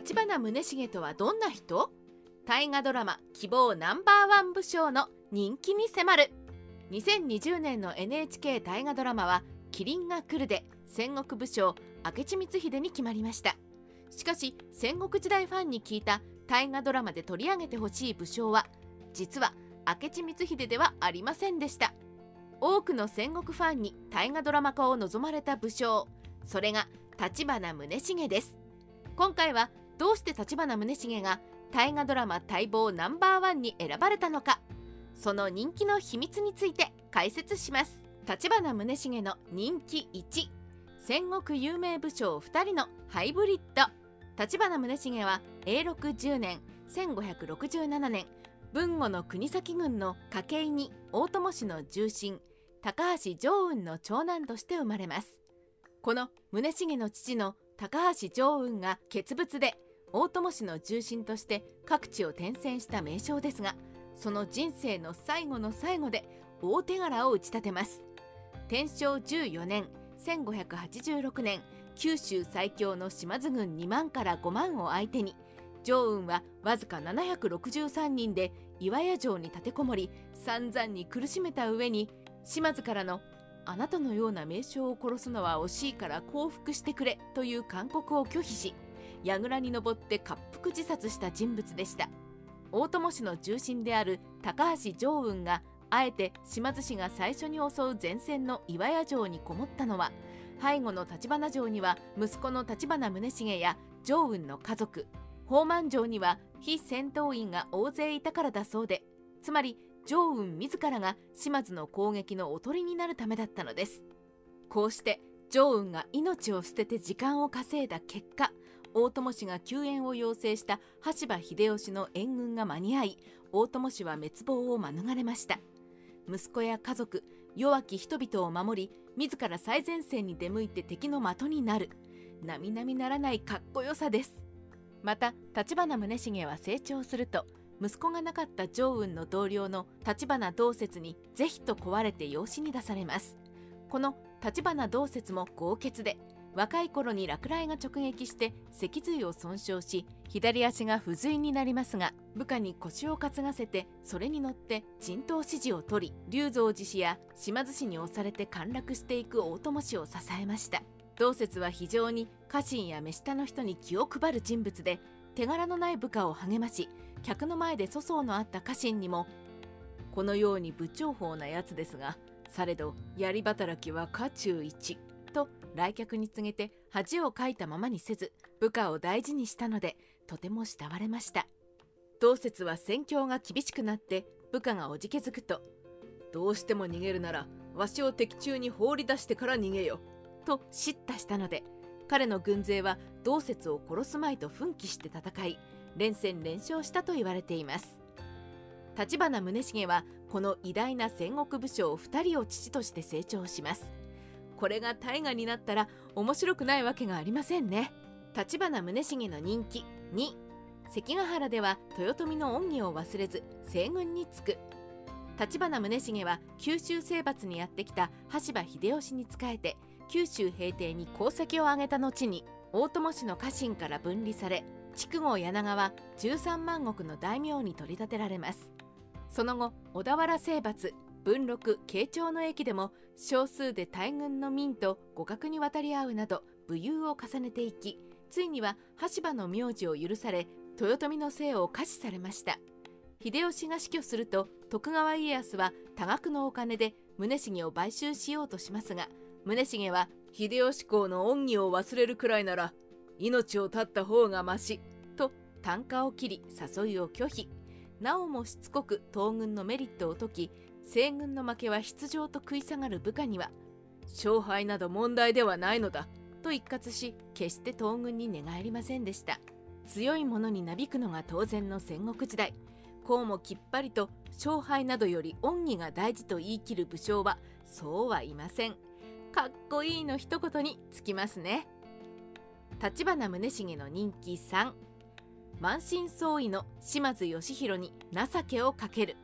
立花宗茂とはどんな人？大河ドラマ希望ナンバーワン武将の人気に迫る。2020年の NHK 大河ドラマは「麒麟が来る」で戦国武将明智光秀に決まりました。しかし戦国時代ファンに聞いた大河ドラマで取り上げてほしい武将は実は明智光秀ではありませんでした。多くの戦国ファンに大河ドラマ化を望まれた武将それが立花宗茂です。今回はどうして立花宗茂が大河ドラマ待望ナンバーワンに選ばれたのかその人気の秘密について解説します。立花宗茂の人気1戦国有名武将2人のハイブリッド。立花宗茂は永禄10年1567年豊後の国東郡の家系に大友氏の重臣高橋常雲の長男として生まれます。この宗茂の父の高橋常雲が傑物で大友氏の重臣として各地を転戦した名将ですがその人生の最後の最後で大手柄を打ち立てます。天正14年1586年九州最強の島津軍2万から5万を相手に常雲はわずか763人で岩屋城に立てこもり散々に苦しめた上に島津からの「あなたのような名将を殺すのは惜しいから降伏してくれ」という勧告を拒否し櫓に登って滑腹自殺した人物でした。大友氏の中心である高橋常雲があえて島津氏が最初に襲う前線の岩屋城にこもったのは背後の橘城には息子の立花宗茂や常雲の家族。宝満城には非戦闘員が大勢いたからだそうでつまり常雲自らが島津の攻撃のおとりになるためだったのです。こうして常雲が命を捨てて時間を稼いだ結果大友氏が救援を要請した羽柴秀吉の援軍が間に合い大友氏は滅亡を免れました。息子や家族弱き人々を守り自ら最前線に出向いて敵の的になる。並々ならないかっこよさです。また立花宗茂は成長すると息子がなかった常雲の同僚の立花同説に是非と壊れて養子に出されます。この立花同説も豪傑で若い頃に落雷が直撃して脊髄を損傷し左足が不随になりますが部下に腰を担がせてそれに乗って陣頭指示を取り龍造寺氏や島津氏に押されて陥落していく大友氏を支えました。同説は非常に家臣や目下の人に気を配る人物で手柄のない部下を励まし客の前で粗相のあった家臣にもこのように不重宝なやつですがされどやり働きは家中一。と来客に告げて恥をかいたままにせず部下を大事にしたのでとても慕われました。同説は戦況が厳しくなって部下がおじけづくとどうしても逃げるならわしを敵中に放り出してから逃げよと叱咤したので彼の軍勢は同説を殺すまいと奮起して戦い連戦連勝したと言われています。立花宗茂はこの偉大な戦国武将2人を父として成長します。これが大河になったら面白くないわけがありませんね。立花宗茂の人気2関ヶ原では豊臣の恩義を忘れず西軍につく。立花宗茂は九州征伐にやってきた羽柴秀吉に仕えて九州平定に功績を挙げた後に大友氏の家臣から分離され筑後柳川13万石の大名に取り立てられます。その後小田原征伐文禄慶長の駅でも少数で大軍の民と互角に渡り合うなど武勇を重ねていきついには羽柴の名字を許され豊臣の姓を可視されました。秀吉が死去すると徳川家康は多額のお金で宗茂を買収しようとしますが宗茂は秀吉公の恩義を忘れるくらいなら命を絶った方がましと単価を切り誘いを拒否。なおもしつこく東軍のメリットを解き西軍の負けは出場と食い下がる部下には勝敗など問題ではないのだと一括し決して東軍に寝返りませんでした。強いものになびくのが当然の戦国時代。こうもきっぱりと勝敗などより恩義が大事と言い切る武将はそうはいません。かっこいいの一言につきますね。立花宗茂の人気3満身創痍の島津義弘に情けをかける。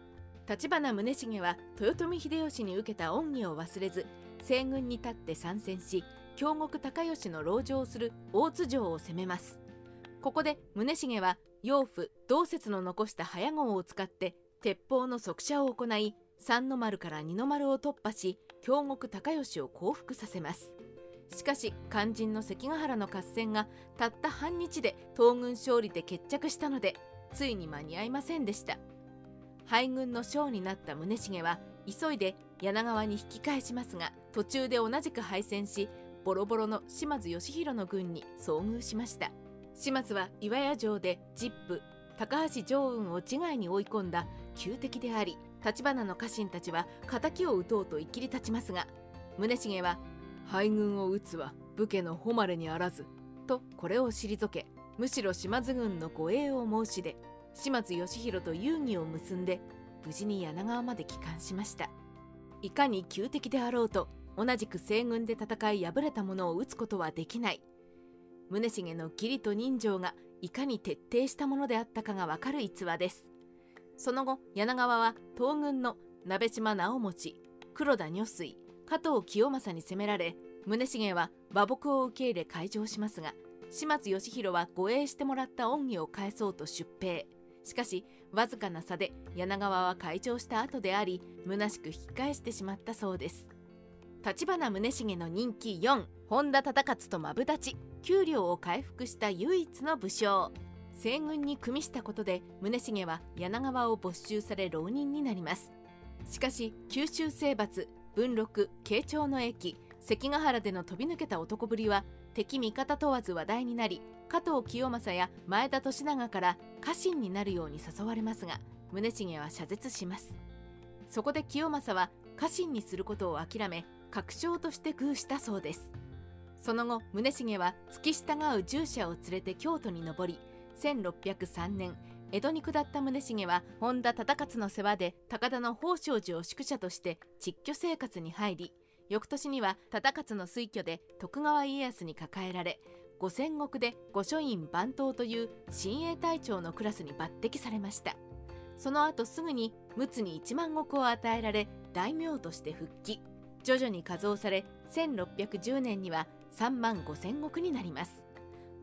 立花宗茂は豊臣秀吉に受けた恩義を忘れず西軍に立って参戦し京極高吉の籠城をする大津城を攻めます。ここで宗重は養父同説の残した早号を使って鉄砲の速射を行い三の丸から二の丸を突破し京極高義を降伏させます。しかし肝心の関ヶ原の合戦がたった半日で東軍勝利で決着したのでついに間に合いませんでした。敗軍の将になった宗重は急いで柳川に引き返しますが途中で同じく敗戦しボロボロの島津義弘の軍に遭遇しました。島津は岩屋城でジップ高橋常雲を自害に追い込んだ旧敵であり橘の家臣たちは敵を討とうと一切り立ちますが宗重は「敗軍を討つは武家の誉れにあらず」とこれを退けむしろ島津軍の護衛を申し出島津義弘と遊戯を結んで無事に柳川まで帰還しました。いかに旧敵であろうと同じく西軍で戦い敗れた者を撃つことはできない。宗重の義理と人情がいかに徹底したものであったかがわかる逸話です。その後柳川は東軍の鍋島直持黒田如水加藤清正に攻められ宗重は和睦を受け入れ開城しますが島津義弘は護衛してもらった恩義を返そうと出兵。しかしわずかな差で柳川は開城した後であり虚しく引き返してしまったそうです。橘宗重の人気4本田忠勝とマブダチ給料を回復した唯一の武将。西軍に組みしたことで宗重は柳川を没収され浪人になります。しかし九州征伐文禄慶長の駅関ヶ原での飛び抜けた男ぶりは敵味方問わず話題になり加藤清正や前田利長から家臣になるように誘われますが宗重は謝絶します。そこで清正は家臣にすることを諦め確証として空したそうです。その後宗重は付き従う従者を連れて京都に上り1603年江戸に下った宗重は本田忠勝の世話で高田の宝生寺を宿舎として窒居生活に入り翌年には忠勝の推挙で徳川家康に抱えられ五千石で御書院番頭という親衛隊長のクラスに抜擢されました。その後すぐに陸奥に1万石を与えられ大名として復帰。徐々に加増され1610年には3万5千石になります。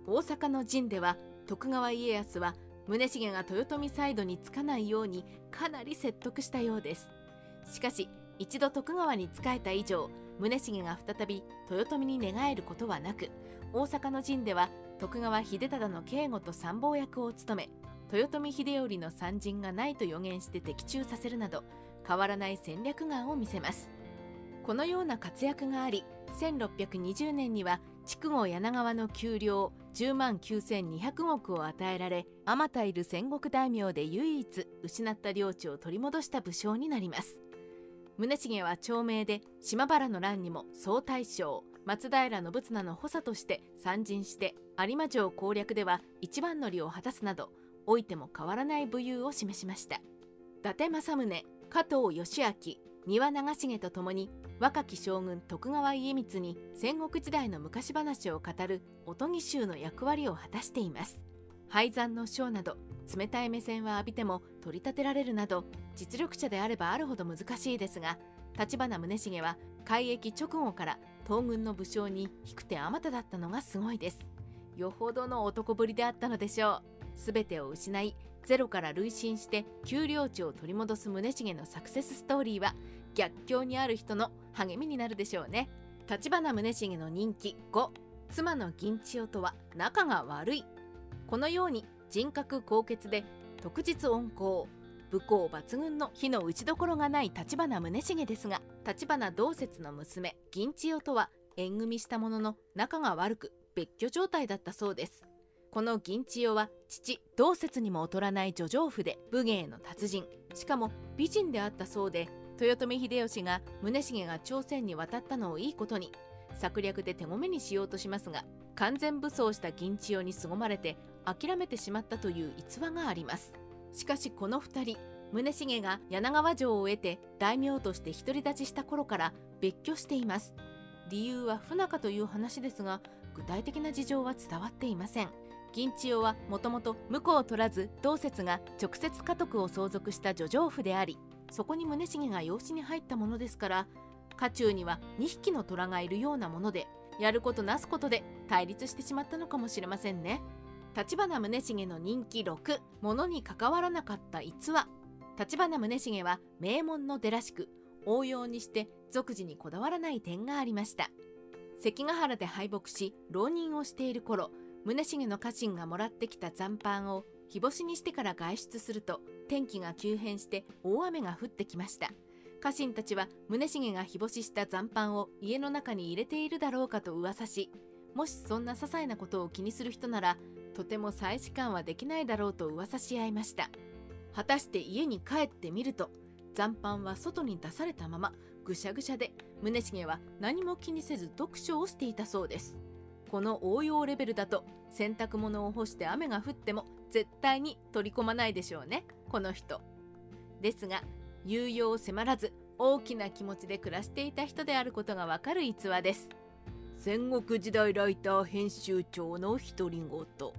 大阪の陣では徳川家康は宗重が豊臣サイドにつかないようにかなり説得したようです。しかし一度徳川に仕えた以上宗重が再び豊臣に寝返ることはなく大阪の陣では徳川秀忠の警護と参謀役を務め豊臣秀頼の参陣がないと予言して的中させるなど変わらない戦略眼を見せます。このような活躍があり1620年には筑後柳川の給料10万9200石を与えられあまたいる戦国大名で唯一失った領地を取り戻した武将になります。宗重は長命で島原の乱にも総大将松平信綱の補佐として参陣して有馬城攻略では一番乗りを果たすなど老いても変わらない武勇を示しました。伊達政宗加藤義明丹羽長重と共に若き将軍徳川家光に戦国時代の昔話を語るおとぎ衆の役割を果たしています。廃山の将など冷たい目線は浴びても取り立てられるなど実力者であればあるほど難しいですが橘宗重は改易直後から東軍の武将に引く手あまただったのがすごいです。よほどの男ぶりであったのでしょう。全てを失いゼロから累進して丘陵地を取り戻す宗重のサクセスストーリーは逆境にある人の励みになるでしょうね。橘宗重の人気5妻の銀千代とは仲が悪い。このように人格高潔で特日温厚武功抜群の火の打ちどころがない橘宗重ですが橘同説の娘銀千代とは縁組したものの仲が悪く別居状態だったそうです。この銀千代は父同説にも劣らない叙情婦で武芸の達人。しかも美人であったそうで豊臣秀吉が宗重が朝鮮に渡ったのをいいことに。策略で手ごめにしようとしますが完全武装した銀千代に凄まれて諦めてしまったという逸話があります。しかしこの2人宗重が柳川城を得て大名として独り立ちした頃から別居しています。理由は不仲という話ですが具体的な事情は伝わっていません。銀千代はもともと婿を取らず同説が直接家督を相続した叙情婦でありそこに宗重が養子に入ったものですから家中には2匹の虎がいるようなものでやることなすことで対立してしまったのかもしれませんね。立花宗茂の人気6物に関わらなかった逸話。立花宗茂は名門の出らしく応用にして俗事にこだわらない点がありました。関ヶ原で敗北し浪人をしている頃宗茂の家臣がもらってきた残飯を日干しにしてから外出すると天気が急変して大雨が降ってきました。家臣たちは宗茂が日干しした残飯を家の中に入れているだろうかと噂しもしそんな些細なことを気にする人ならとても祭祀官はできないだろうと噂し合いました。果たして家に帰ってみると残飯は外に出されたままぐしゃぐしゃで宗茂は何も気にせず読書をしていたそうです。この応用レベルだと洗濯物を干して雨が降っても絶対に取り込まないでしょうねこの人。ですが有用を迫らず大きな気持ちで暮らしていた人であることがわかる逸話です。戦国時代ライター編集長の独り言。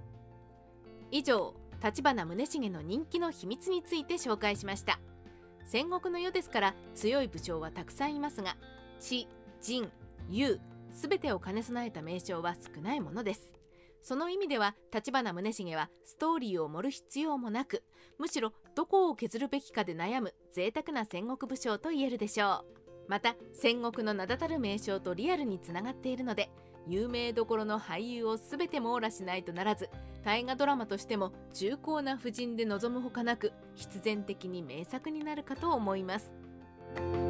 以上立花宗茂の人気の秘密について紹介しました。戦国の世ですから強い武将はたくさんいますが知仁勇すべてを兼ね備えた名称は少ないものです。その意味では立花宗茂はストーリーを盛る必要もなくむしろどこを削るべきかで悩む贅沢な戦国武将と言えるでしょう。また戦国の名だたる名将とリアルにつながっているので有名どころの俳優を全て網羅しないとならず大河ドラマとしても重厚な布陣で臨むほかなく必然的に名作になるかと思います。